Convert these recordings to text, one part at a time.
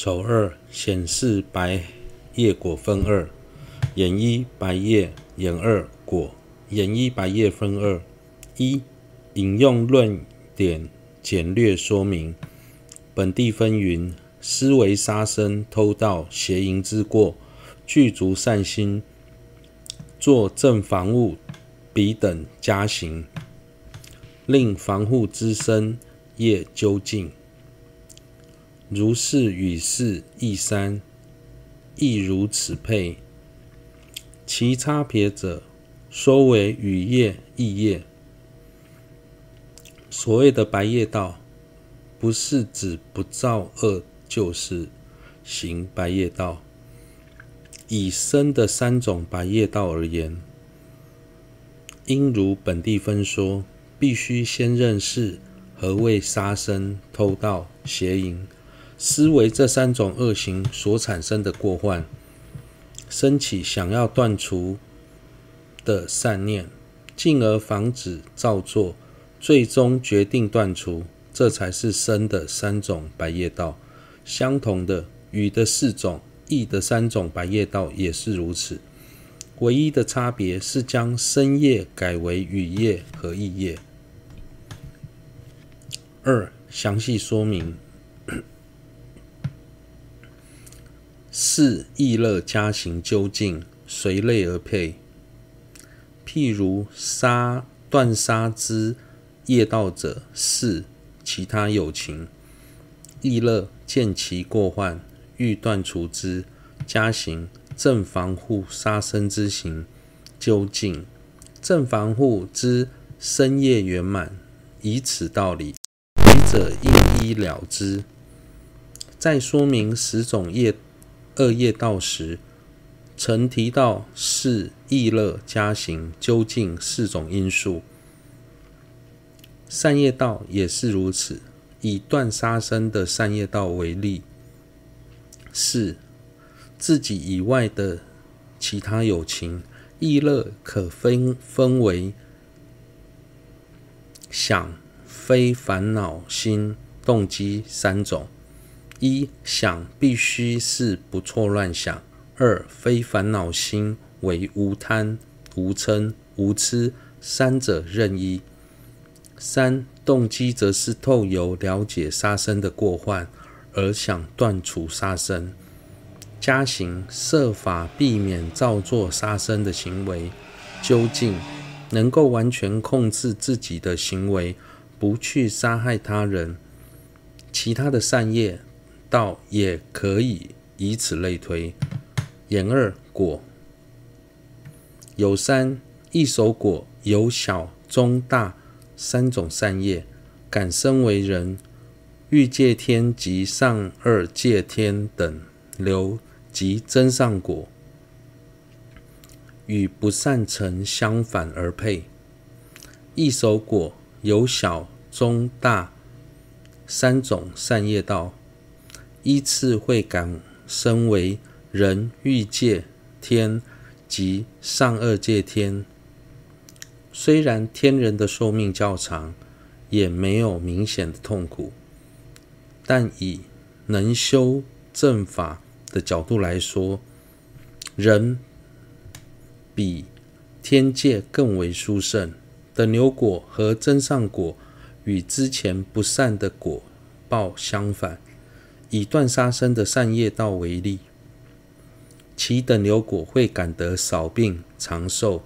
丑二显示白叶果分二，眼一白叶，眼二果。眼一白叶分二。一、引用论点简略说明。本地分云：思维杀生、偷盗、邪淫之过，具足善心，作正防护彼等加刑，令防护之身业究竟。如是与是亦三，亦如此配。其差别者，说为语业、意业。所谓的白业道，不是指不造恶，就是行白业道。以身的三种白业道而言，应如本地分说，必须先认识何谓杀生、偷盗、邪淫。思维这三种恶行所产生的过患，升起想要断除的善念，进而防止造作，最终决定断除，这才是生的三种白业道。相同的，雨的四种、意的三种白业道也是如此，唯一的差别是将身业改为雨业和意业。二、详细说明。是意乐加行究竟，随类而配。譬如杀断杀之业道者，是其他有情意乐见其过患，欲断除之，加行正防护杀生之行究竟，正防护之身业圆满。以此道理，笔者应依了之。再说明十种业。二业道时，曾提到是意乐加行究竟四种因素。善业道也是如此。以断杀生的善业道为例，是自己以外的其他有情意乐可分分为想、非烦恼心动机三种。一想必须是不错乱想；二非烦恼心为无贪、无嗔、无痴三者任一；三动机则是透由了解杀生的过患而想断除杀生，加行设法避免造作杀生的行为，究竟能够完全控制自己的行为，不去杀害他人，其他的善业。道也可以以此类推。言二果有三，一手果有小、中、大三种善业，感生为人，欲界天及上二界天等流及增上果，与不善成相反而配。一手果有小、中、大三种善业道。依次会感生为人、欲界天及上二界天。虽然天人的寿命较长，也没有明显的痛苦，但以能修正法的角度来说，人比天界更为殊胜。等牛果和真善果与之前不善的果报相反。以断杀生的善业道为例，其等流果会感得少病长寿，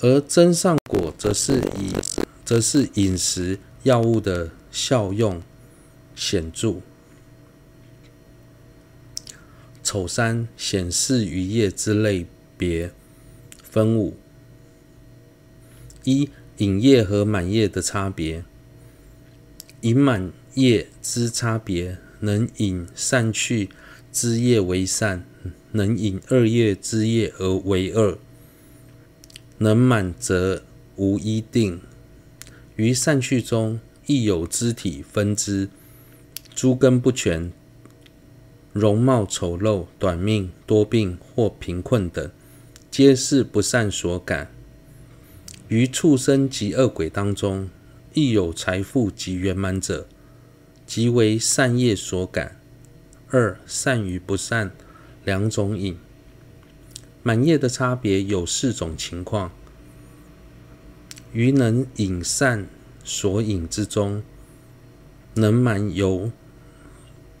而增上果则是以则是饮食药物的效用显著。丑三显示余业之类别分五：一引业和满业的差别，引满业之差别。能引善趣之业为善，能引恶业之业而为恶。能满则无一定。于善趣中亦有肢体分支，诸根不全，容貌丑陋，短命，多病或贫困等，皆是不善所感。于畜生及恶鬼当中，亦有财富及圆满者。即为善业所感，二善与不善两种瘾。满业的差别有四种情况：于能引善所引之中，能满由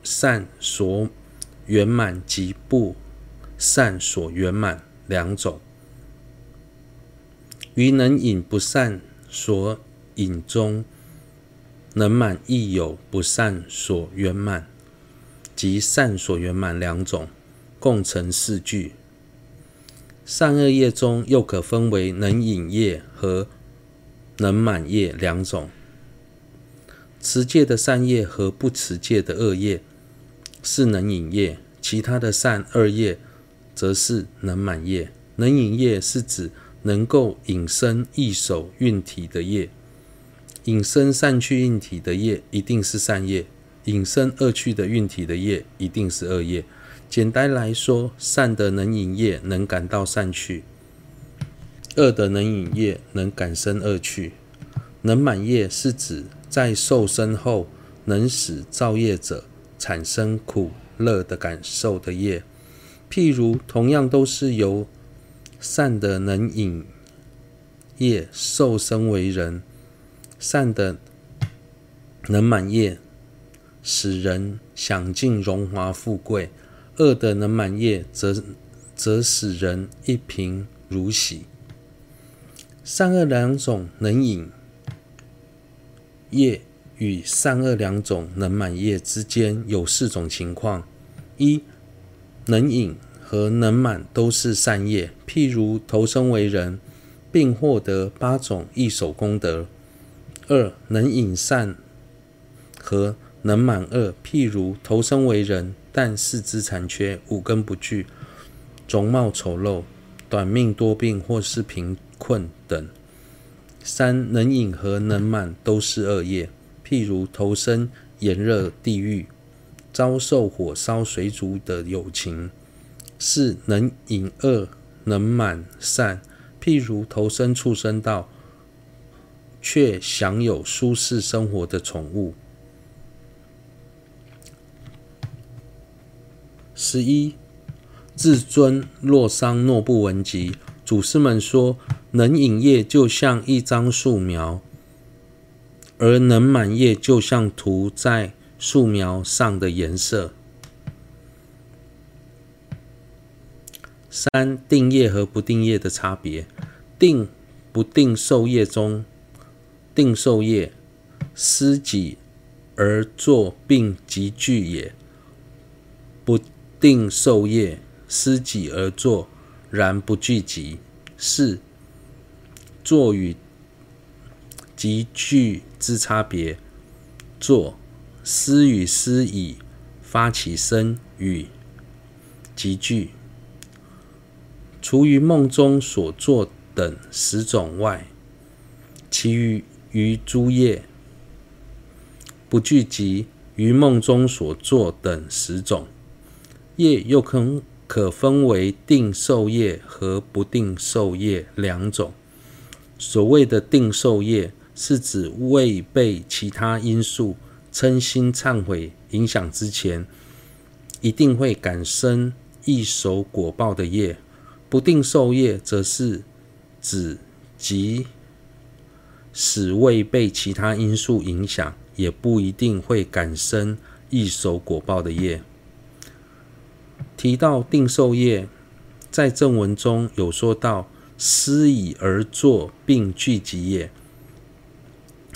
善所圆满及不善所圆满两种。于能引不善所引中，能满亦有不善所圆满及善所圆满两种，共成四句。善恶业中又可分为能引业和能满业两种。持戒的善业和不持戒的恶业是能引业，其他的善恶业则是能满业。能引业是指能够引生异熟蕴体的业，引生善趣运体的业一定是善业，引生恶趣的运体的业一定是恶业。简单来说，善的能引业能感到善趣，恶的能引业能感生恶趣。能满业是指在受身后能使造业者产生苦乐的感受的业，譬如同样都是由善的能引业受生为人，善的能满业使人享尽荣华富贵，恶的能满业则则使人一贫如洗。善恶两种能引业与善恶两种能满业之间有四种情况：一、能引。和能满都是善业，譬如投生为人，并获得八种异熟功德。二、能引善和能满恶，譬如投生为人，但四肢残缺，五根不具，容貌丑陋，短命多病，或是贫困等。三、能引和能满都是恶业，譬如投生炎热地狱，遭受火烧水煮的有情。四、能引恶，能满善，譬如投生畜生道，却享有舒适生活的宠物。十一，至尊洛桑诺布文集，祖师们说，能引业就像一张素描，而能满业就像涂在素描上的颜色。三、定业和不定业的差别。定不定受业中，定受业思己而作，并即具也；不定受业思己而作，然不具即。四、作与即具之差别。作思与思已发起身与集聚。除于梦中所作等十种外，其余于诸业不聚集于梦中所作等十种业，又可可分为定受业和不定受业两种。所谓的定受业，是指未被其他因素嗔心忏悔影响之前，一定会感生一手果报的业。不定受业，则是指即使未被其他因素影响，也不一定会感生一手果报的业。提到定受业，在正文中有说到施以而作，并聚集业。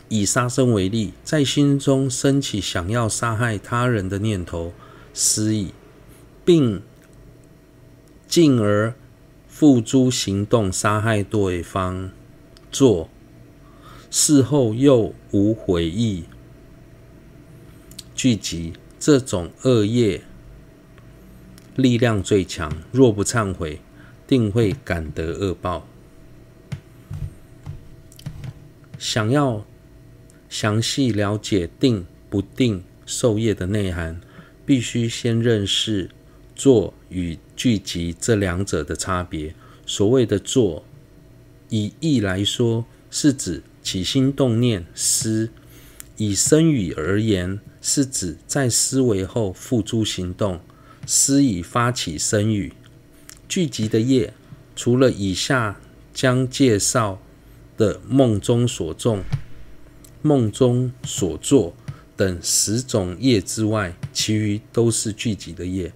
以杀生为例，在心中升起想要杀害他人的念头，施以，并进而付诸行动杀害对方，作事后又无悔意，聚集这种恶业力量最强，若不忏悔，定会感得恶报。想要详细了解定不定受业的内涵，必须先认识作与聚集这两者的差别。所谓的作，以义来说，是指起心动念思；以身语而言，是指在思维后付诸行动，施以发起身语。聚集的业，除了以下将介绍的梦中所种、梦中所作等十种业之外，其余都是聚集的业。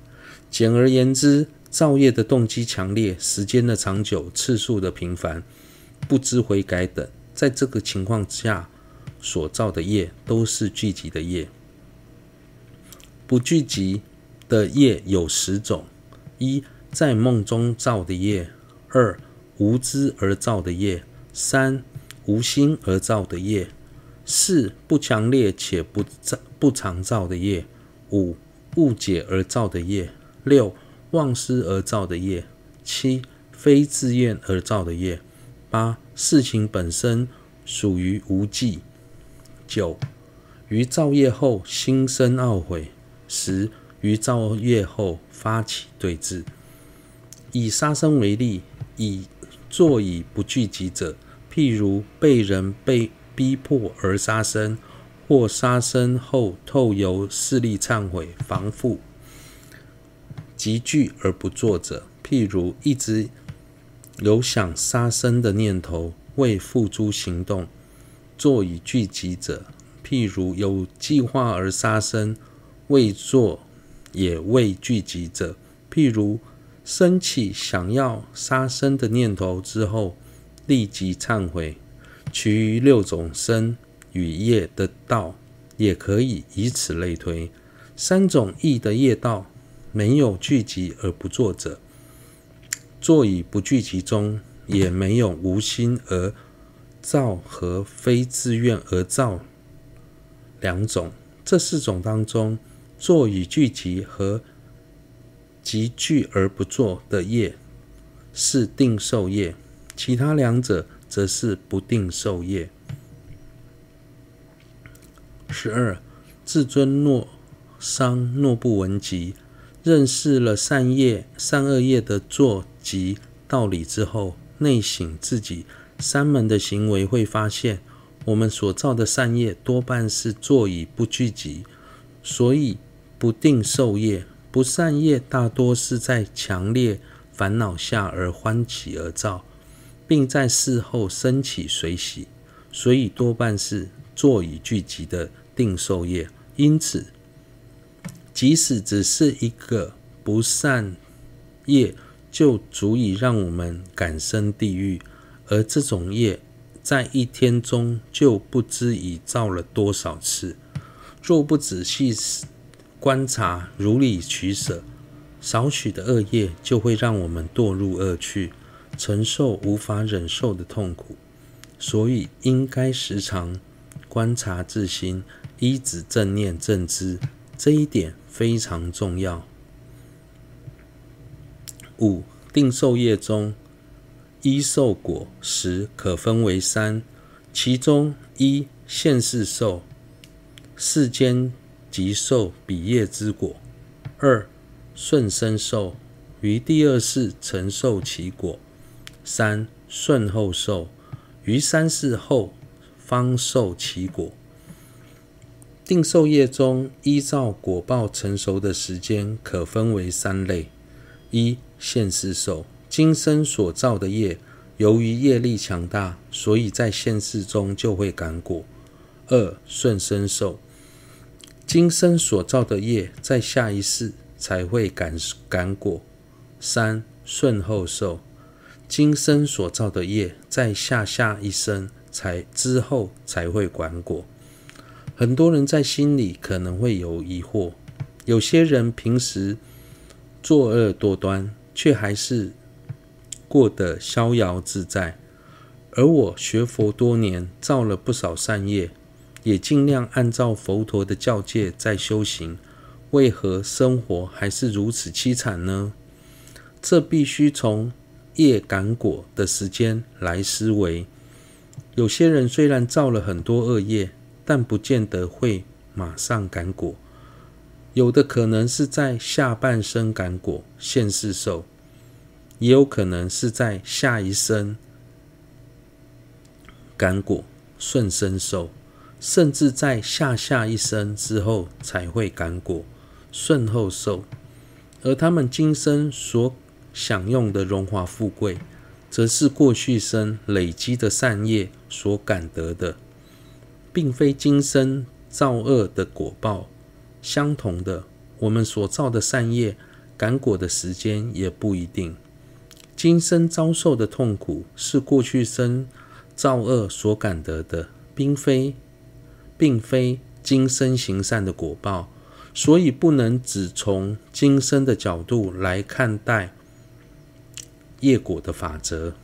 简而言之，造业的动机强烈、时间的长久、次数的频繁、不知悔改等，在这个情况下所造的业，都是聚集的业。不聚集的业有十种：一、在梦中造的业；二、无知而造的业；三、无心而造的业；四、不强烈且不造不常造的业；五、误解而造的业；六、忘失而造的业；七、非自愿而造的业；八、事情本身属于无记；九、于造业后心生懊悔。十于造业后发起对治。以杀生为例，以作以不聚集者，譬如被人被逼迫而杀生，或杀生后透由势力忏悔防复，集聚而不作者，譬如一直有想杀生的念头未付诸行动，作以聚集者，譬如有计划而杀生。未做也未聚集者，譬如生起想要杀生的念头之后，立即忏悔。其余六种生与业的道，也可以以此类推。三种意的业道，没有聚集而不作者，作以不聚集中，也没有无心而造和非自愿而造两种。这四种当中，作以聚集和集聚而不作的业是定受业，其他两者则是不定受业。十二，自尊诺伤诺不闻集，认识了善业善恶业的作及道理之后，内省自己三门的行为，会发现我们所造的善业多半是坐以不聚集，所以。不定受业，不善业大多是在强烈烦恼下而欢喜而造，并在事后升起随喜，所以多半是坐以聚集的定受业。因此，即使只是一个不善业，就足以让我们感生地狱，而这种业在一天中就不知已造了多少次。若不仔细观察，如理取舍，少许的恶业就会让我们堕入恶趣，承受无法忍受的痛苦。所以，应该时常观察自心，依止正念正知，这一点非常重要。五定受业中，一受果实可分为三，其中一现世受，世间。即受彼业之果。二顺生受，于第二世承受其果。三顺后受，于三世后方受其果。定受业中，依照果报成熟的时间，可分为三类：一现世受，今生所造的业，由于业力强大，所以在现世中就会感果。二顺生受。今生所造的业，在下一世才会感感果。三顺后受，今生所造的业，在下下一生才之后才会感果。很多人在心里可能会有疑惑：有些人平时作恶多端，却还是过得逍遥自在；而我学佛多年，造了不少善业。也尽量按照佛陀的教诫在修行，为何生活还是如此凄惨呢？这必须从业感果的时间来思维。有些人虽然造了很多恶业，但不见得会马上感果，有的可能是在下半生感果，现世受，也有可能是在下一生感果，顺生受。甚至在下下一生之后才会感果，顺后受。而他们今生所享用的荣华富贵，则是过去生累积的善业所感得的，并非今生造恶的果报。相同的，我们所造的善业感果的时间也不一定。今生遭受的痛苦，是过去生造恶所感得的，并非并非今生行善的果报。所以不能只从今生的角度来看待业果的法则。